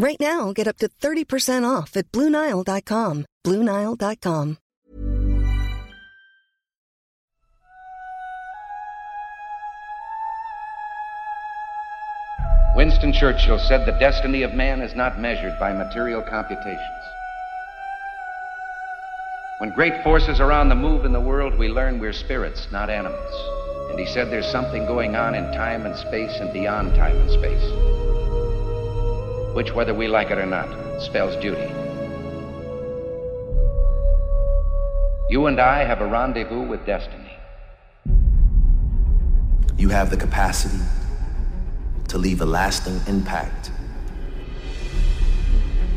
Right now, get up to 30% off at BlueNile.com. BlueNile.com. Winston Churchill said the destiny of man is not measured by material computations. When great forces are on the move in the world, we learn we're spirits, not animals. And he said there's something going on in time and space and beyond time and space, which, whether we like it or not, spells duty. You and I have a rendezvous with destiny. You have the capacity to leave a lasting impact,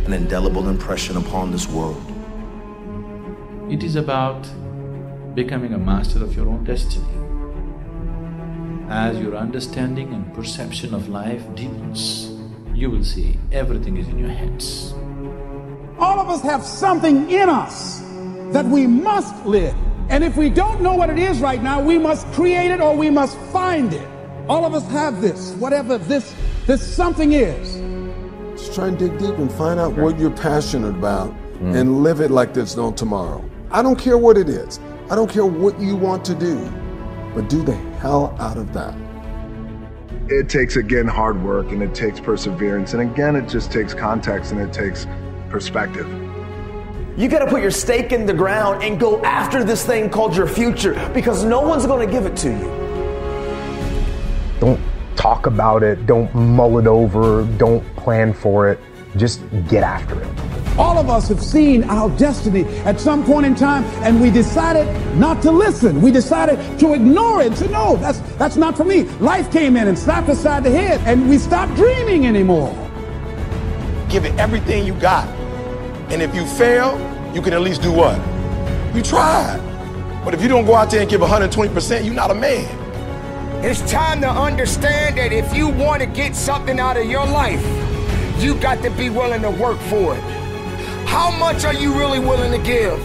an indelible impression upon this world. It is about becoming a master of your own destiny. As your understanding and perception of life deepens, you will see everything is in your hands. All of us have something in us that we must live. And if we don't know what it is right now, we must create it or we must find it. All of us have this, whatever this this something is. Just try and dig deep and find out what you're passionate about hmm. and live it like there's no tomorrow. I don't care what it is. I don't care what you want to do, but do the hell out of that. It takes, again, hard work and it takes perseverance. And again, it just takes context and it takes perspective. You got to put your stake in the ground and go after this thing called your future because no one's going to give it to you. Don't talk about it, don't mull it over, don't plan for it. Just get after it. All of us have seen our destiny at some point in time, and we decided not to listen. We decided to ignore it, to no, that's that's not for me. Life came in and slapped us side the head, and we stopped dreaming anymore. Give it everything you got. And if you fail, you can at least do what? You tried. But if you don't go out there and give 120%, you're not a man. It's time to understand that if you want to get something out of your life, you got to be willing to work for it. How much are you really willing to give?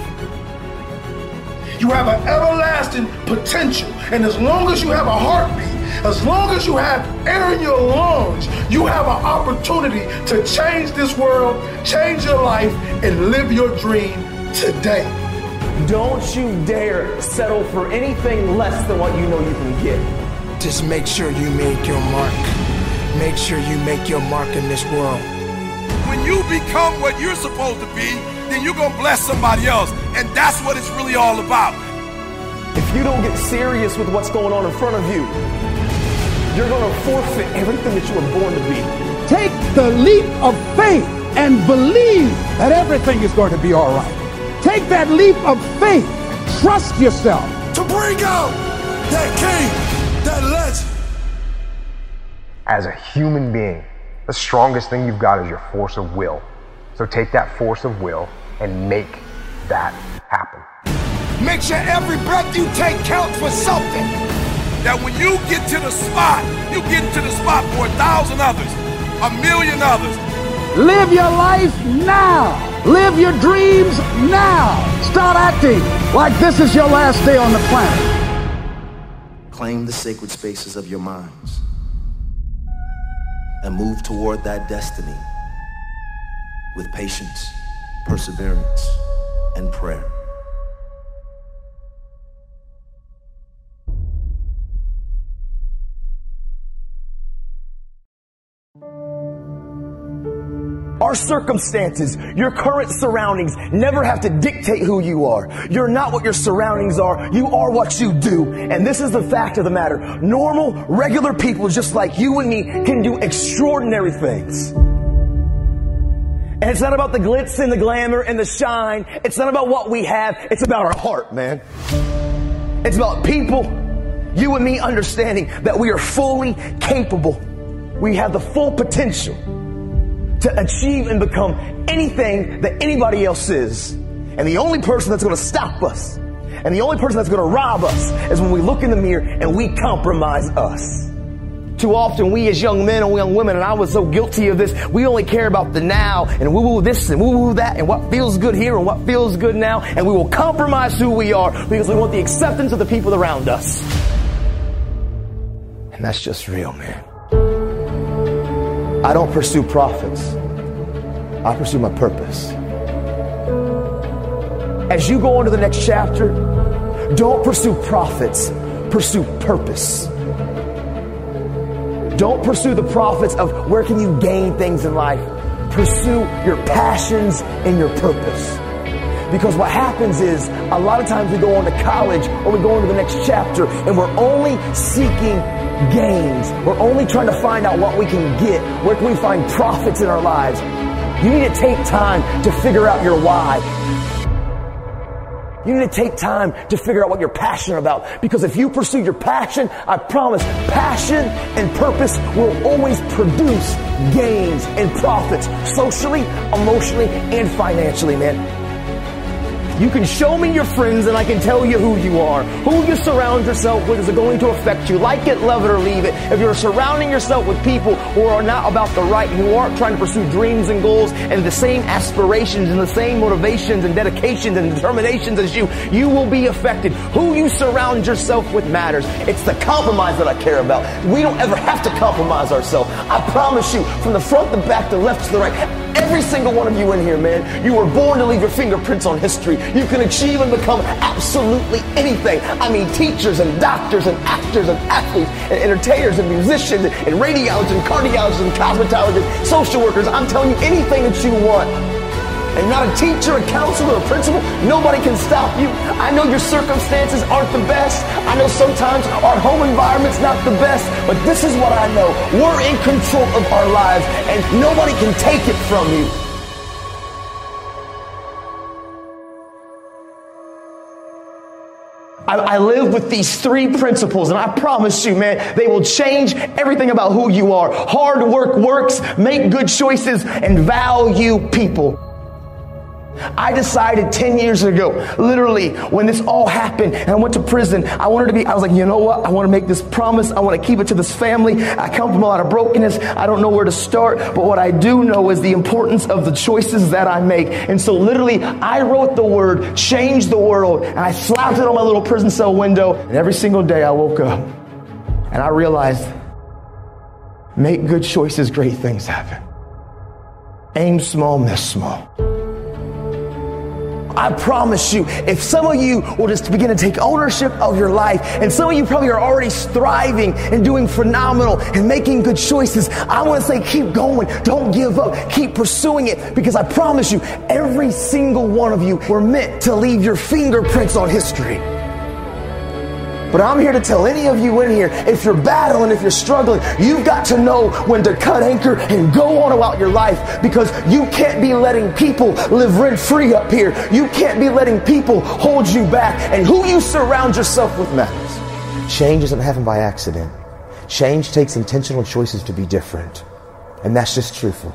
You have an everlasting potential. And as long as you have a heartbeat, as long as you have air in your lungs, you have an opportunity to change this world, change your life, and live your dream today. Don't you dare settle for anything less than what you know you can get. Just make sure you make your mark. Make sure you make your mark in this world. When you become what you're supposed to be, then you're going to bless somebody else. And that's what it's really all about. If you don't get serious with what's going on in front of you, you're going to forfeit everything that you were born to be. Take the leap of faith and believe that everything is going to be all right. Take that leap of faith. Trust yourself. To bring out that king, that legend. As a human being, the strongest thing you've got is your force of will. So take that force of will and make that happen. Make sure every breath you take counts for something. That when you get to the spot, you get to the spot for a thousand others, a million others. Live your life now. Live your dreams now. Start acting like this is your last day on the planet. Claim the sacred spaces of your minds and move toward that destiny with patience, perseverance, and prayer. Our circumstances, your current surroundings never have to dictate who you are. You're not what your surroundings are. You are what you do. And this is the fact of the matter. Normal, regular people just like you and me can do extraordinary things. And it's not about the glitz and the glamour and the shine. It's not about what we have. It's about our heart, man. It's about people, you and me understanding that we are fully capable. We have the full potential to achieve and become anything that anybody else is. And the only person that's going to stop us and the only person that's going to rob us is when we look in the mirror and we compromise us. Too often, we as young men and young women, and I was so guilty of this, we only care about the now and woo woo this and woo woo that and what feels good here and what feels good now, and we will compromise who we are because we want the acceptance of the people around us. And that's just real, man. I don't pursue profits. I pursue my purpose. As you go into the next chapter, don't pursue profits, pursue purpose. Don't pursue the profits of where can you gain things in life. Pursue your passions and your purpose. Because what happens is a lot of times we go on to college or we go into the next chapter and we're only seeking gains. We're only trying to find out what we can get. Where can we find profits in our lives? You need to take time to figure out your why. You need to take time to figure out what you're passionate about. Because if you pursue your passion, I promise passion and purpose will always produce gains and profits socially, emotionally, and financially, man. You can show me your friends and I can tell you who you are. Who you surround yourself with is going to affect you. Like it, love it, or leave it. If you're surrounding yourself with people who are not about the right, who aren't trying to pursue dreams and goals and the same aspirations and the same motivations and dedications and determinations as you, you will be affected. Who you surround yourself with matters. It's the compromise that I care about. We don't ever have to compromise ourselves. I promise you, from the front, the back, the left to the right, Every single one of you in here, man, you were born to leave your fingerprints on history. You can achieve and become absolutely anything. I mean, teachers and doctors and actors and athletes and entertainers and musicians and radiologists and cardiologists and cosmetologists, social workers. I'm telling you anything that you want and not a teacher, a counselor, a principal. Nobody can stop you. I know your circumstances aren't the best. I know sometimes our home environment's not the best, but this is what I know. We're in control of our lives and nobody can take it from you. I, I, live with these three principles, and I promise you, man, they will change everything about who you are. Hard work works, make good choices, and value people. I decided 10 years ago, literally, when this all happened and I went to prison, I wanted to be, I was like, you know what? I want to make this promise. I want to keep it to this family. I come from a lot of brokenness. I don't know where to start, but what I do know is the importance of the choices that I make. And so, literally, I wrote the word, change the world, and I slapped it on my little prison cell window. And every single day I woke up and I realized, make good choices, great things happen. Aim small, miss small. I promise you, if some of you will just begin to take ownership of your life, and some of you probably are already striving and doing phenomenal and making good choices, I want to say keep going. Don't give up. Keep pursuing it because I promise you, every single one of you were meant to leave your fingerprints on history. But I'm here to tell any of you in here, if you're battling, if you're struggling, you've got to know when to cut anchor and go on about your life because you can't be letting people live rent free up here. You can't be letting people hold you back. And who you surround yourself with matters. Change doesn't happen by accident. Change takes intentional choices to be different. And that's just truthful.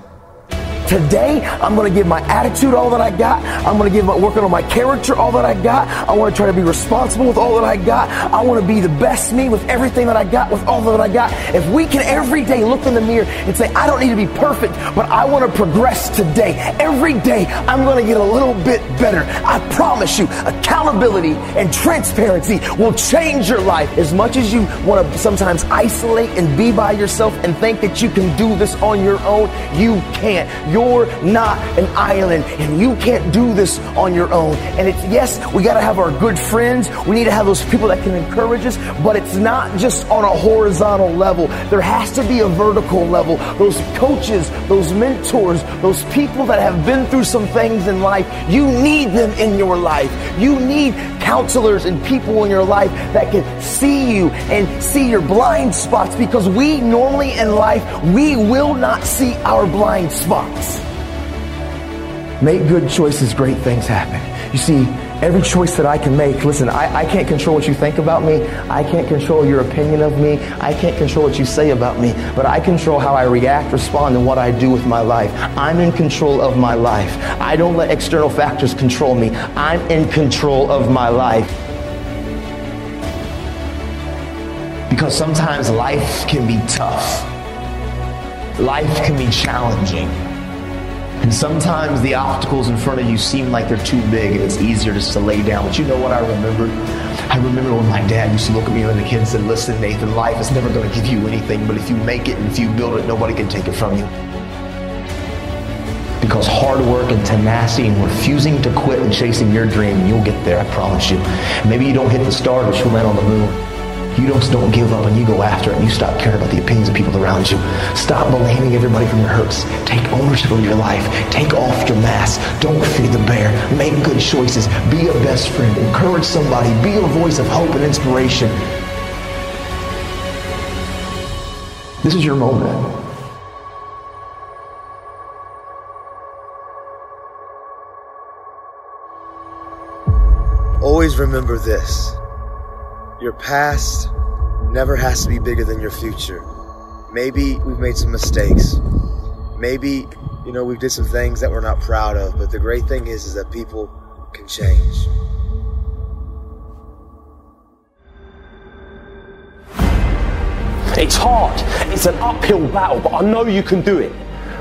Today I'm going to give my attitude all that I got. I'm going to give my working on my character all that I got. I want to try to be responsible with all that I got. I want to be the best me with everything that I got, with all that I got. If we can every day look in the mirror and say, I don't need to be perfect, but I want to progress today. Every day I'm going to get a little bit better. I promise you, accountability and transparency will change your life as much as you want to sometimes isolate and be by yourself and think that you can do this on your own. You can't. You're not an island and you can't do this on your own. And it's, yes, we got to have our good friends. We need to have those people that can encourage us, but it's not just on a horizontal level. There has to be a vertical level. Those coaches, those mentors, those people that have been through some things in life, you need them in your life. You need counselors and people in your life that can see you and see your blind spots because we normally in life, we will not see our blind spots. Make good choices, great things happen. You see, every choice that I can make, listen, I, I can't control what you think about me. I can't control your opinion of me. I can't control what you say about me. But I control how I react, respond, and what I do with my life. I'm in control of my life. I don't let external factors control me. I'm in control of my life. Because sometimes life can be tough. Life can be challenging. And sometimes the obstacles in front of you seem like they're too big and it's easier just to lay down. But you know what I remember? I remember when my dad used to look at me when the kid and said, Listen, Nathan, life is never going to give you anything, but if you make it and if you build it, nobody can take it from you. Because hard work and tenacity and refusing to quit and chasing your dream, you'll get there, I promise you. Maybe you don't hit the stars, but you'll land on the moon. You just don't give up and you go after it and you stop caring about the opinions of people around you. Stop blaming everybody from your hurts. Take ownership of your life. Take off your mask. Don't fear the bear. Make good choices. Be a best friend. Encourage somebody. Be a voice of hope and inspiration. This is your moment. Always remember this. Your past never has to be bigger than your future. Maybe we've made some mistakes. Maybe, you know, we did some things that we're not proud of, but the great thing is is that people can change. It's hard. It's an uphill battle, but I know you can do it.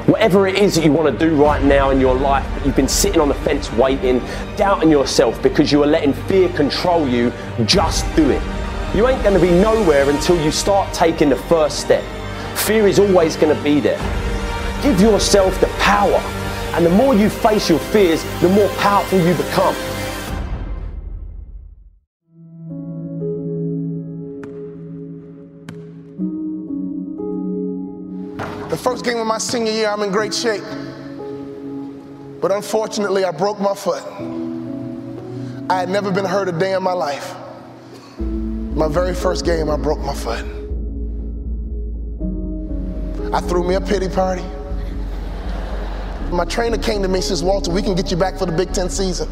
Whatever it is that you want to do right now in your life, but you've been sitting on the fence waiting, doubting yourself because you are letting fear control you, just do it. You ain't going to be nowhere until you start taking the first step. Fear is always going to be there. Give yourself the power, and the more you face your fears, the more powerful you become. The first game of my senior year, I'm in great shape. But unfortunately, I broke my foot. I had never been hurt a day in my life. My very first game, I broke my foot. I threw me a pity party. My trainer came to me and says, Walter, we can get you back for the Big Ten season.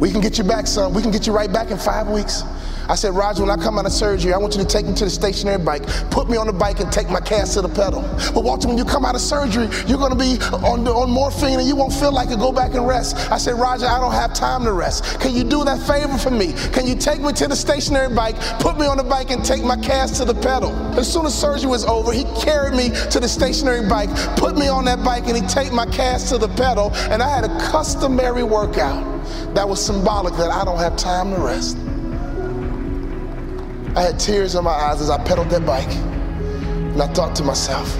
We can get you back, son. We can get you right back in five weeks. I said, Roger, when I come out of surgery, I want you to take me to the stationary bike, put me on the bike, and take my cast to the pedal. But Walter, when you come out of surgery, you're going to be on, on morphine and you won't feel like it. Go back and rest. I said, Roger, I don't have time to rest. Can you do that favor for me? Can you take me to the stationary bike, put me on the bike, and take my cast to the pedal? As soon as surgery was over, he carried me to the stationary bike, put me on that bike, and he take my cast to the pedal. And I had a customary workout that was symbolic that I don't have time to rest. I had tears in my eyes as I pedaled that bike. And I thought to myself,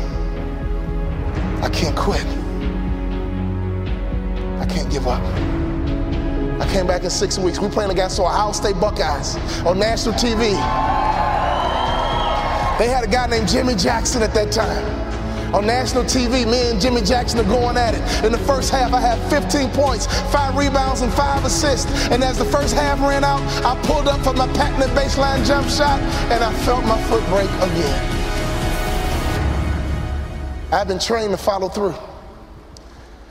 I can't quit. I can't give up. I came back in six weeks. We playing against Ohio State Buckeyes on national TV. They had a guy named Jimmy Jackson at that time on national TV, me and Jimmy Jackson are going at it. In the first half, I had 15 points, five rebounds, and five assists. And as the first half ran out, I pulled up for my patented baseline jump shot, and I felt my foot break again. I've been trained to follow through.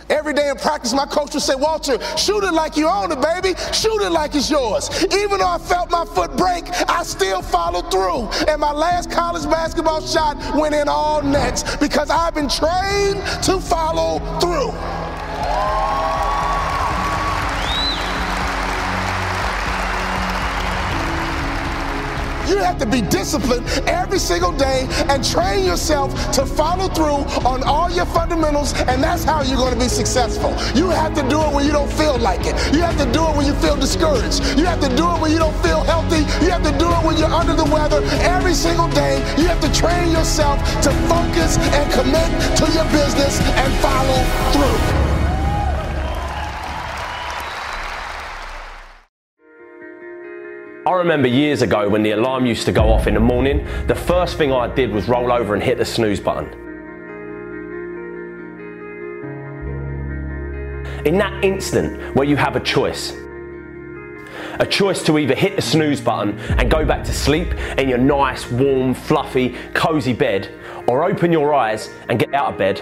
Every day in practice, my coach would say, Walter, shoot it like you own it, baby. Shoot it like it's yours. Even though I felt my foot break, I still followed through. And my last college basketball shot went in all nets because I've been trained to follow through. You have to be disciplined every single day and train yourself to follow through on all your fundamentals, and that's how you're going to be successful. You have to do it when you don't feel like it. You have to do it when you feel discouraged. You have to do it when you don't feel healthy. You have to do it when you're under the weather. Every single day, you have to train yourself to focus and commit to your business and follow through. I remember years ago when the alarm used to go off in the morning, the first thing I did was roll over and hit the snooze button. In that instant where you have a choice, a choice to either hit the snooze button and go back to sleep in your nice, warm, fluffy, cozy bed, or open your eyes and get out of bed,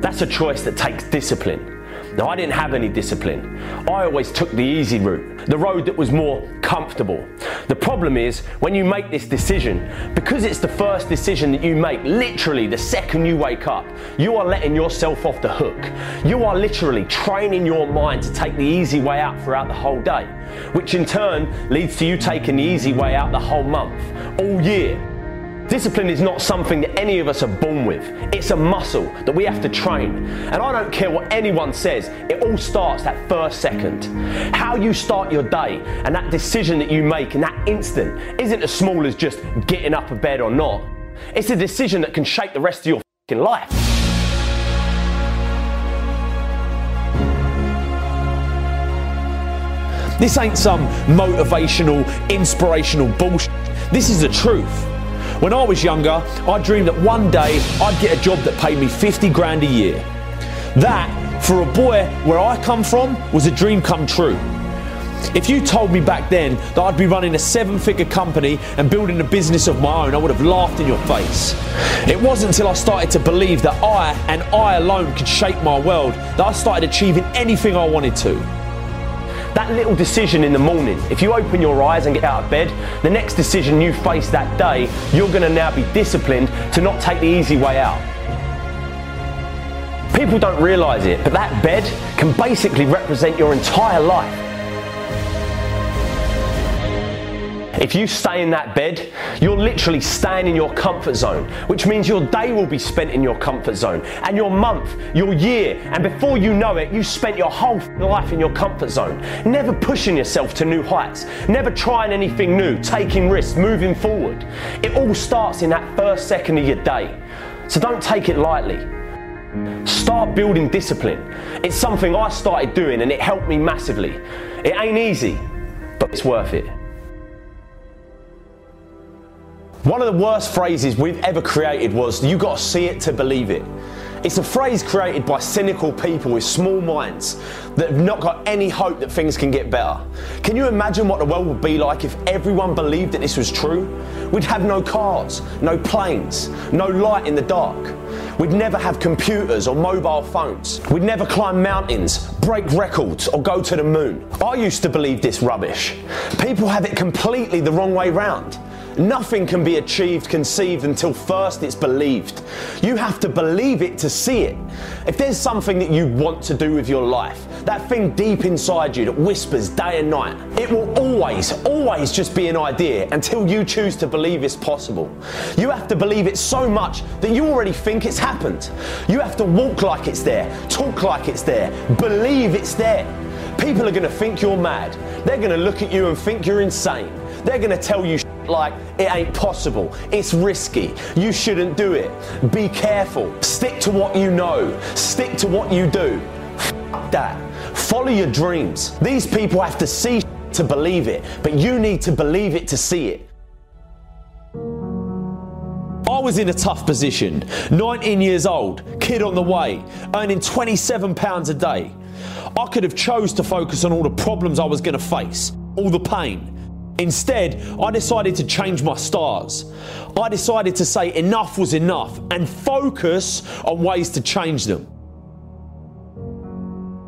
that's a choice that takes discipline. Now, I didn't have any discipline. I always took the easy route, the road that was more comfortable. The problem is, when you make this decision, because it's the first decision that you make, literally the second you wake up, you are letting yourself off the hook. You are literally training your mind to take the easy way out throughout the whole day, which in turn leads to you taking the easy way out the whole month, all year. Discipline is not something that any of us are born with. It's a muscle that we have to train. And I don't care what anyone says, it all starts that first second. How you start your day and that decision that you make in that instant isn't as small as just getting up of bed or not. It's a decision that can shape the rest of your life. This ain't some motivational, inspirational bullshit. This is the truth. When I was younger, I dreamed that one day I'd get a job that paid me 50 grand a year. That, for a boy where I come from, was a dream come true. If you told me back then that I'd be running a seven figure company and building a business of my own, I would have laughed in your face. It wasn't until I started to believe that I and I alone could shape my world that I started achieving anything I wanted to. That little decision in the morning, if you open your eyes and get out of bed, the next decision you face that day, you're going to now be disciplined to not take the easy way out. People don't realize it, but that bed can basically represent your entire life. If you stay in that bed, you're literally staying in your comfort zone, which means your day will be spent in your comfort zone, and your month, your year, and before you know it, you've spent your whole life in your comfort zone, never pushing yourself to new heights, never trying anything new, taking risks, moving forward. It all starts in that first second of your day. So don't take it lightly. Start building discipline. It's something I started doing and it helped me massively. It ain't easy, but it's worth it. One of the worst phrases we've ever created was, you got to see it to believe it. It's a phrase created by cynical people with small minds that have not got any hope that things can get better. Can you imagine what the world would be like if everyone believed that this was true? We'd have no cars, no planes, no light in the dark. We'd never have computers or mobile phones. We'd never climb mountains, break records, or go to the moon. I used to believe this rubbish. People have it completely the wrong way round. Nothing can be achieved, conceived until first it's believed. You have to believe it to see it. If there's something that you want to do with your life, that thing deep inside you that whispers day and night, it will always, always just be an idea until you choose to believe it's possible. You have to believe it so much that you already think it's happened. You have to walk like it's there, talk like it's there, believe it's there. People are going to think you're mad. They're going to look at you and think you're insane. They're going to tell you like it ain't possible. It's risky. You shouldn't do it. Be careful. Stick to what you know. Stick to what you do. F- that. Follow your dreams. These people have to see to believe it, but you need to believe it to see it. I was in a tough position. 19 years old, kid on the way, earning £27 a day. I could have chose to focus on all the problems I was going to face, all the pain, Instead, I decided to change my stars. I decided to say enough was enough and focus on ways to change them.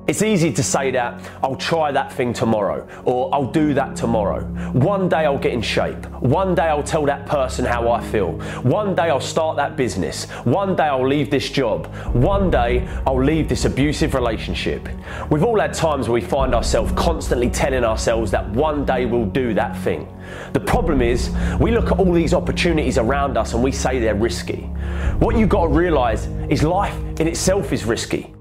It's easy to say that I'll try that thing tomorrow or I'll do that tomorrow. One day I'll get in shape. One day I'll tell that person how I feel. One day I'll start that business. One day I'll leave this job. One day I'll leave this abusive relationship. We've all had times where we find ourselves constantly telling ourselves that one day we'll do that thing. The problem is, we look at all these opportunities around us and we say they're risky. What you've got to realize is life in itself is risky.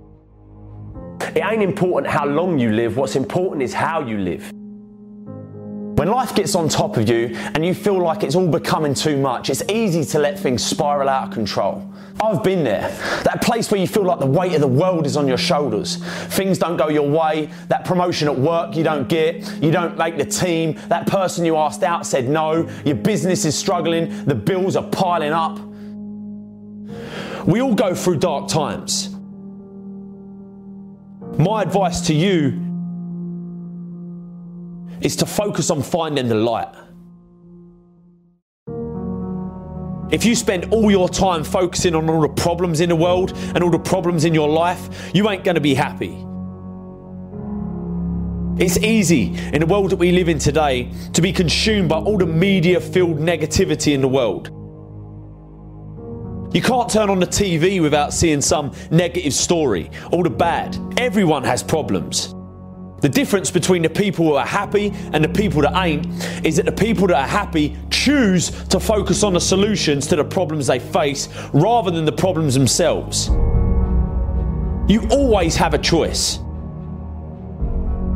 It ain't important how long you live, what's important is how you live. When life gets on top of you and you feel like it's all becoming too much, it's easy to let things spiral out of control. I've been there. That place where you feel like the weight of the world is on your shoulders. Things don't go your way. That promotion at work you don't get. You don't make the team. That person you asked out said no. Your business is struggling. The bills are piling up. We all go through dark times. My advice to you is to focus on finding the light. If you spend all your time focusing on all the problems in the world and all the problems in your life, you ain't going to be happy. It's easy in the world that we live in today to be consumed by all the media filled negativity in the world. You can't turn on the TV without seeing some negative story, all the bad. Everyone has problems. The difference between the people who are happy and the people that ain't is that the people that are happy choose to focus on the solutions to the problems they face rather than the problems themselves. You always have a choice.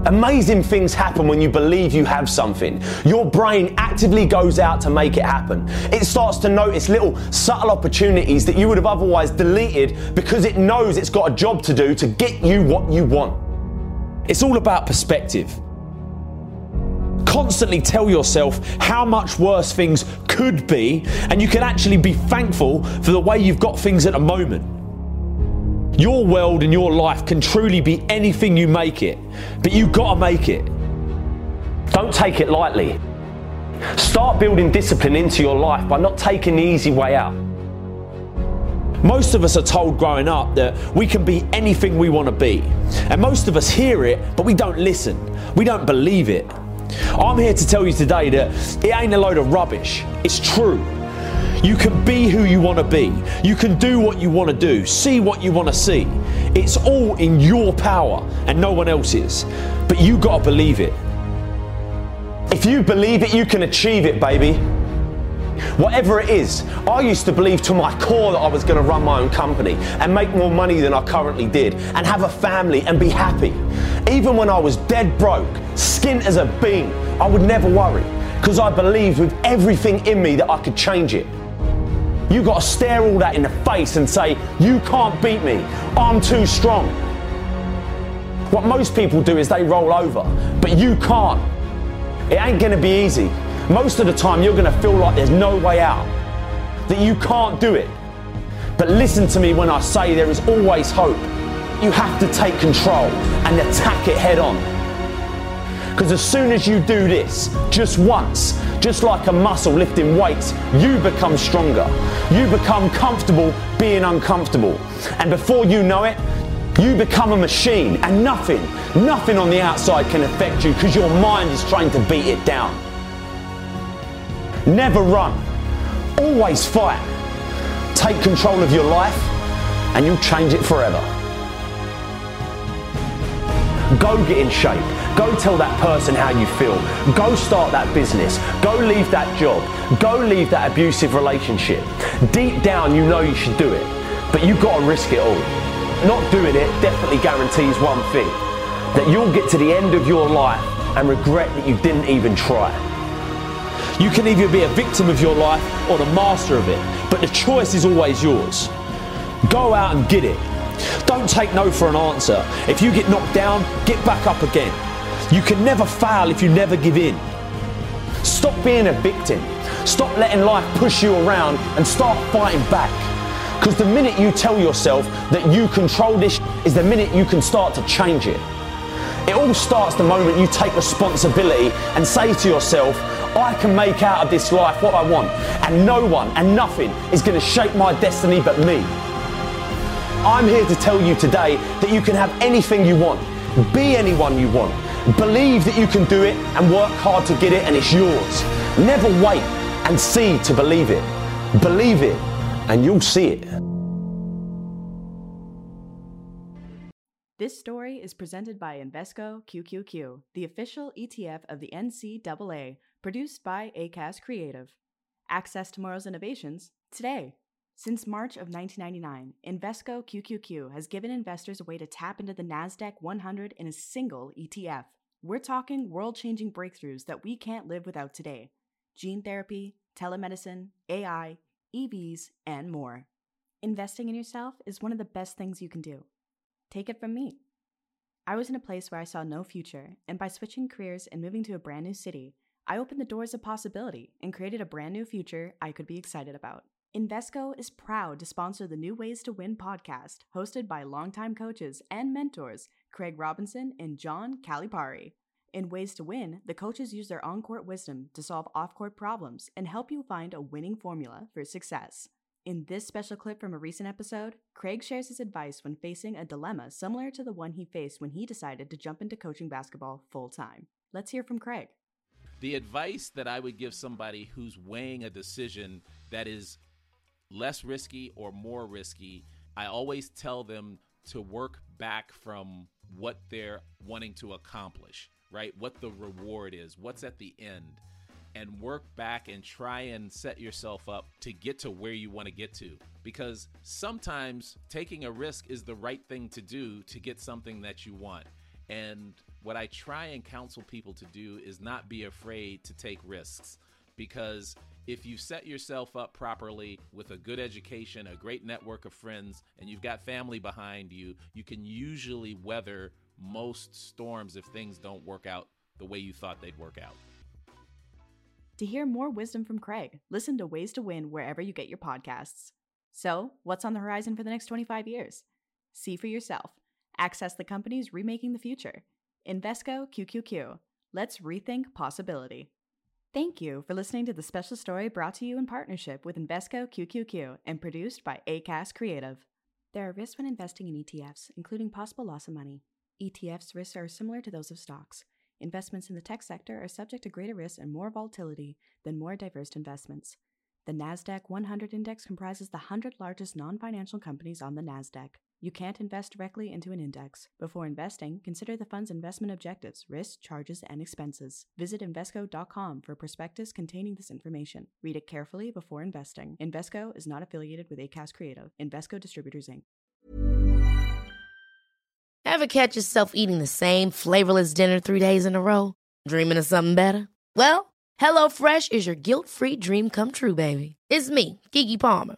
Amazing things happen when you believe you have something. Your brain actively goes out to make it happen. It starts to notice little subtle opportunities that you would have otherwise deleted because it knows it's got a job to do to get you what you want. It's all about perspective. Constantly tell yourself how much worse things could be, and you can actually be thankful for the way you've got things at the moment. Your world and your life can truly be anything you make it, but you've got to make it. Don't take it lightly. Start building discipline into your life by not taking the easy way out. Most of us are told growing up that we can be anything we want to be. And most of us hear it, but we don't listen. We don't believe it. I'm here to tell you today that it ain't a load of rubbish. It's true. You can be who you want to be. You can do what you want to do, see what you want to see. It's all in your power and no one else's. But you got to believe it. If you believe it, you can achieve it, baby. Whatever it is, I used to believe to my core that I was going to run my own company and make more money than I currently did and have a family and be happy. Even when I was dead broke, skint as a bean, I would never worry because I believed with everything in me that I could change it. You got to stare all that in the face and say, You can't beat me. I'm too strong. What most people do is they roll over, but you can't. It ain't going to be easy. Most of the time, you're going to feel like there's no way out, that you can't do it. But listen to me when I say there is always hope. You have to take control and attack it head on. Because as soon as you do this, just once, just like a muscle lifting weights, you become stronger. You become comfortable being uncomfortable. And before you know it, you become a machine and nothing, nothing on the outside can affect you because your mind is trying to beat it down. Never run. Always fight. Take control of your life and you'll change it forever. Go get in shape. Go tell that person how you feel. Go start that business. Go leave that job. Go leave that abusive relationship. Deep down, you know you should do it, but you've got to risk it all. Not doing it definitely guarantees one thing that you'll get to the end of your life and regret that you didn't even try. You can either be a victim of your life or the master of it, but the choice is always yours. Go out and get it. Don't take no for an answer. If you get knocked down, get back up again. You can never fail if you never give in. Stop being a victim. Stop letting life push you around and start fighting back. Because the minute you tell yourself that you control this is the minute you can start to change it. It all starts the moment you take responsibility and say to yourself, I can make out of this life what I want, and no one and nothing is going to shape my destiny but me. I'm here to tell you today that you can have anything you want. Be anyone you want. Believe that you can do it and work hard to get it and it's yours. Never wait and see to believe it. Believe it and you'll see it. This story is presented by Invesco QQQ, the official ETF of the NCAA, produced by Acast Creative. Access tomorrow's innovations today. Since March of 1999, Invesco QQQ has given investors a way to tap into the NASDAQ 100 in a single ETF. We're talking world changing breakthroughs that we can't live without today gene therapy, telemedicine, AI, EVs, and more. Investing in yourself is one of the best things you can do. Take it from me. I was in a place where I saw no future, and by switching careers and moving to a brand new city, I opened the doors of possibility and created a brand new future I could be excited about. Invesco is proud to sponsor the New Ways to Win podcast, hosted by longtime coaches and mentors Craig Robinson and John Calipari. In Ways to Win, the coaches use their on court wisdom to solve off court problems and help you find a winning formula for success. In this special clip from a recent episode, Craig shares his advice when facing a dilemma similar to the one he faced when he decided to jump into coaching basketball full time. Let's hear from Craig. The advice that I would give somebody who's weighing a decision that is less risky or more risky, I always tell them to work back from what they're wanting to accomplish, right? What the reward is, what's at the end, and work back and try and set yourself up to get to where you want to get to. Because sometimes taking a risk is the right thing to do to get something that you want. And what I try and counsel people to do is not be afraid to take risks because if you set yourself up properly with a good education, a great network of friends, and you've got family behind you, you can usually weather most storms if things don't work out the way you thought they'd work out. To hear more wisdom from Craig, listen to Ways to Win wherever you get your podcasts. So, what's on the horizon for the next 25 years? See for yourself. Access the companies remaking the future. Invesco QQQ. Let's rethink possibility. Thank you for listening to the special story brought to you in partnership with Invesco QQQ and produced by Acast Creative. There are risks when investing in ETFs, including possible loss of money. ETFs' risks are similar to those of stocks. Investments in the tech sector are subject to greater risk and more volatility than more diverse investments. The NASDAQ 100 index comprises the 100 largest non financial companies on the NASDAQ. You can't invest directly into an index. Before investing, consider the fund's investment objectives, risks, charges, and expenses. Visit Invesco.com for a prospectus containing this information. Read it carefully before investing. Invesco is not affiliated with Acast Creative. Invesco Distributors, Inc. Ever catch yourself eating the same flavorless dinner three days in a row? Dreaming of something better? Well, HelloFresh is your guilt free dream come true, baby. It's me, Keke Palmer.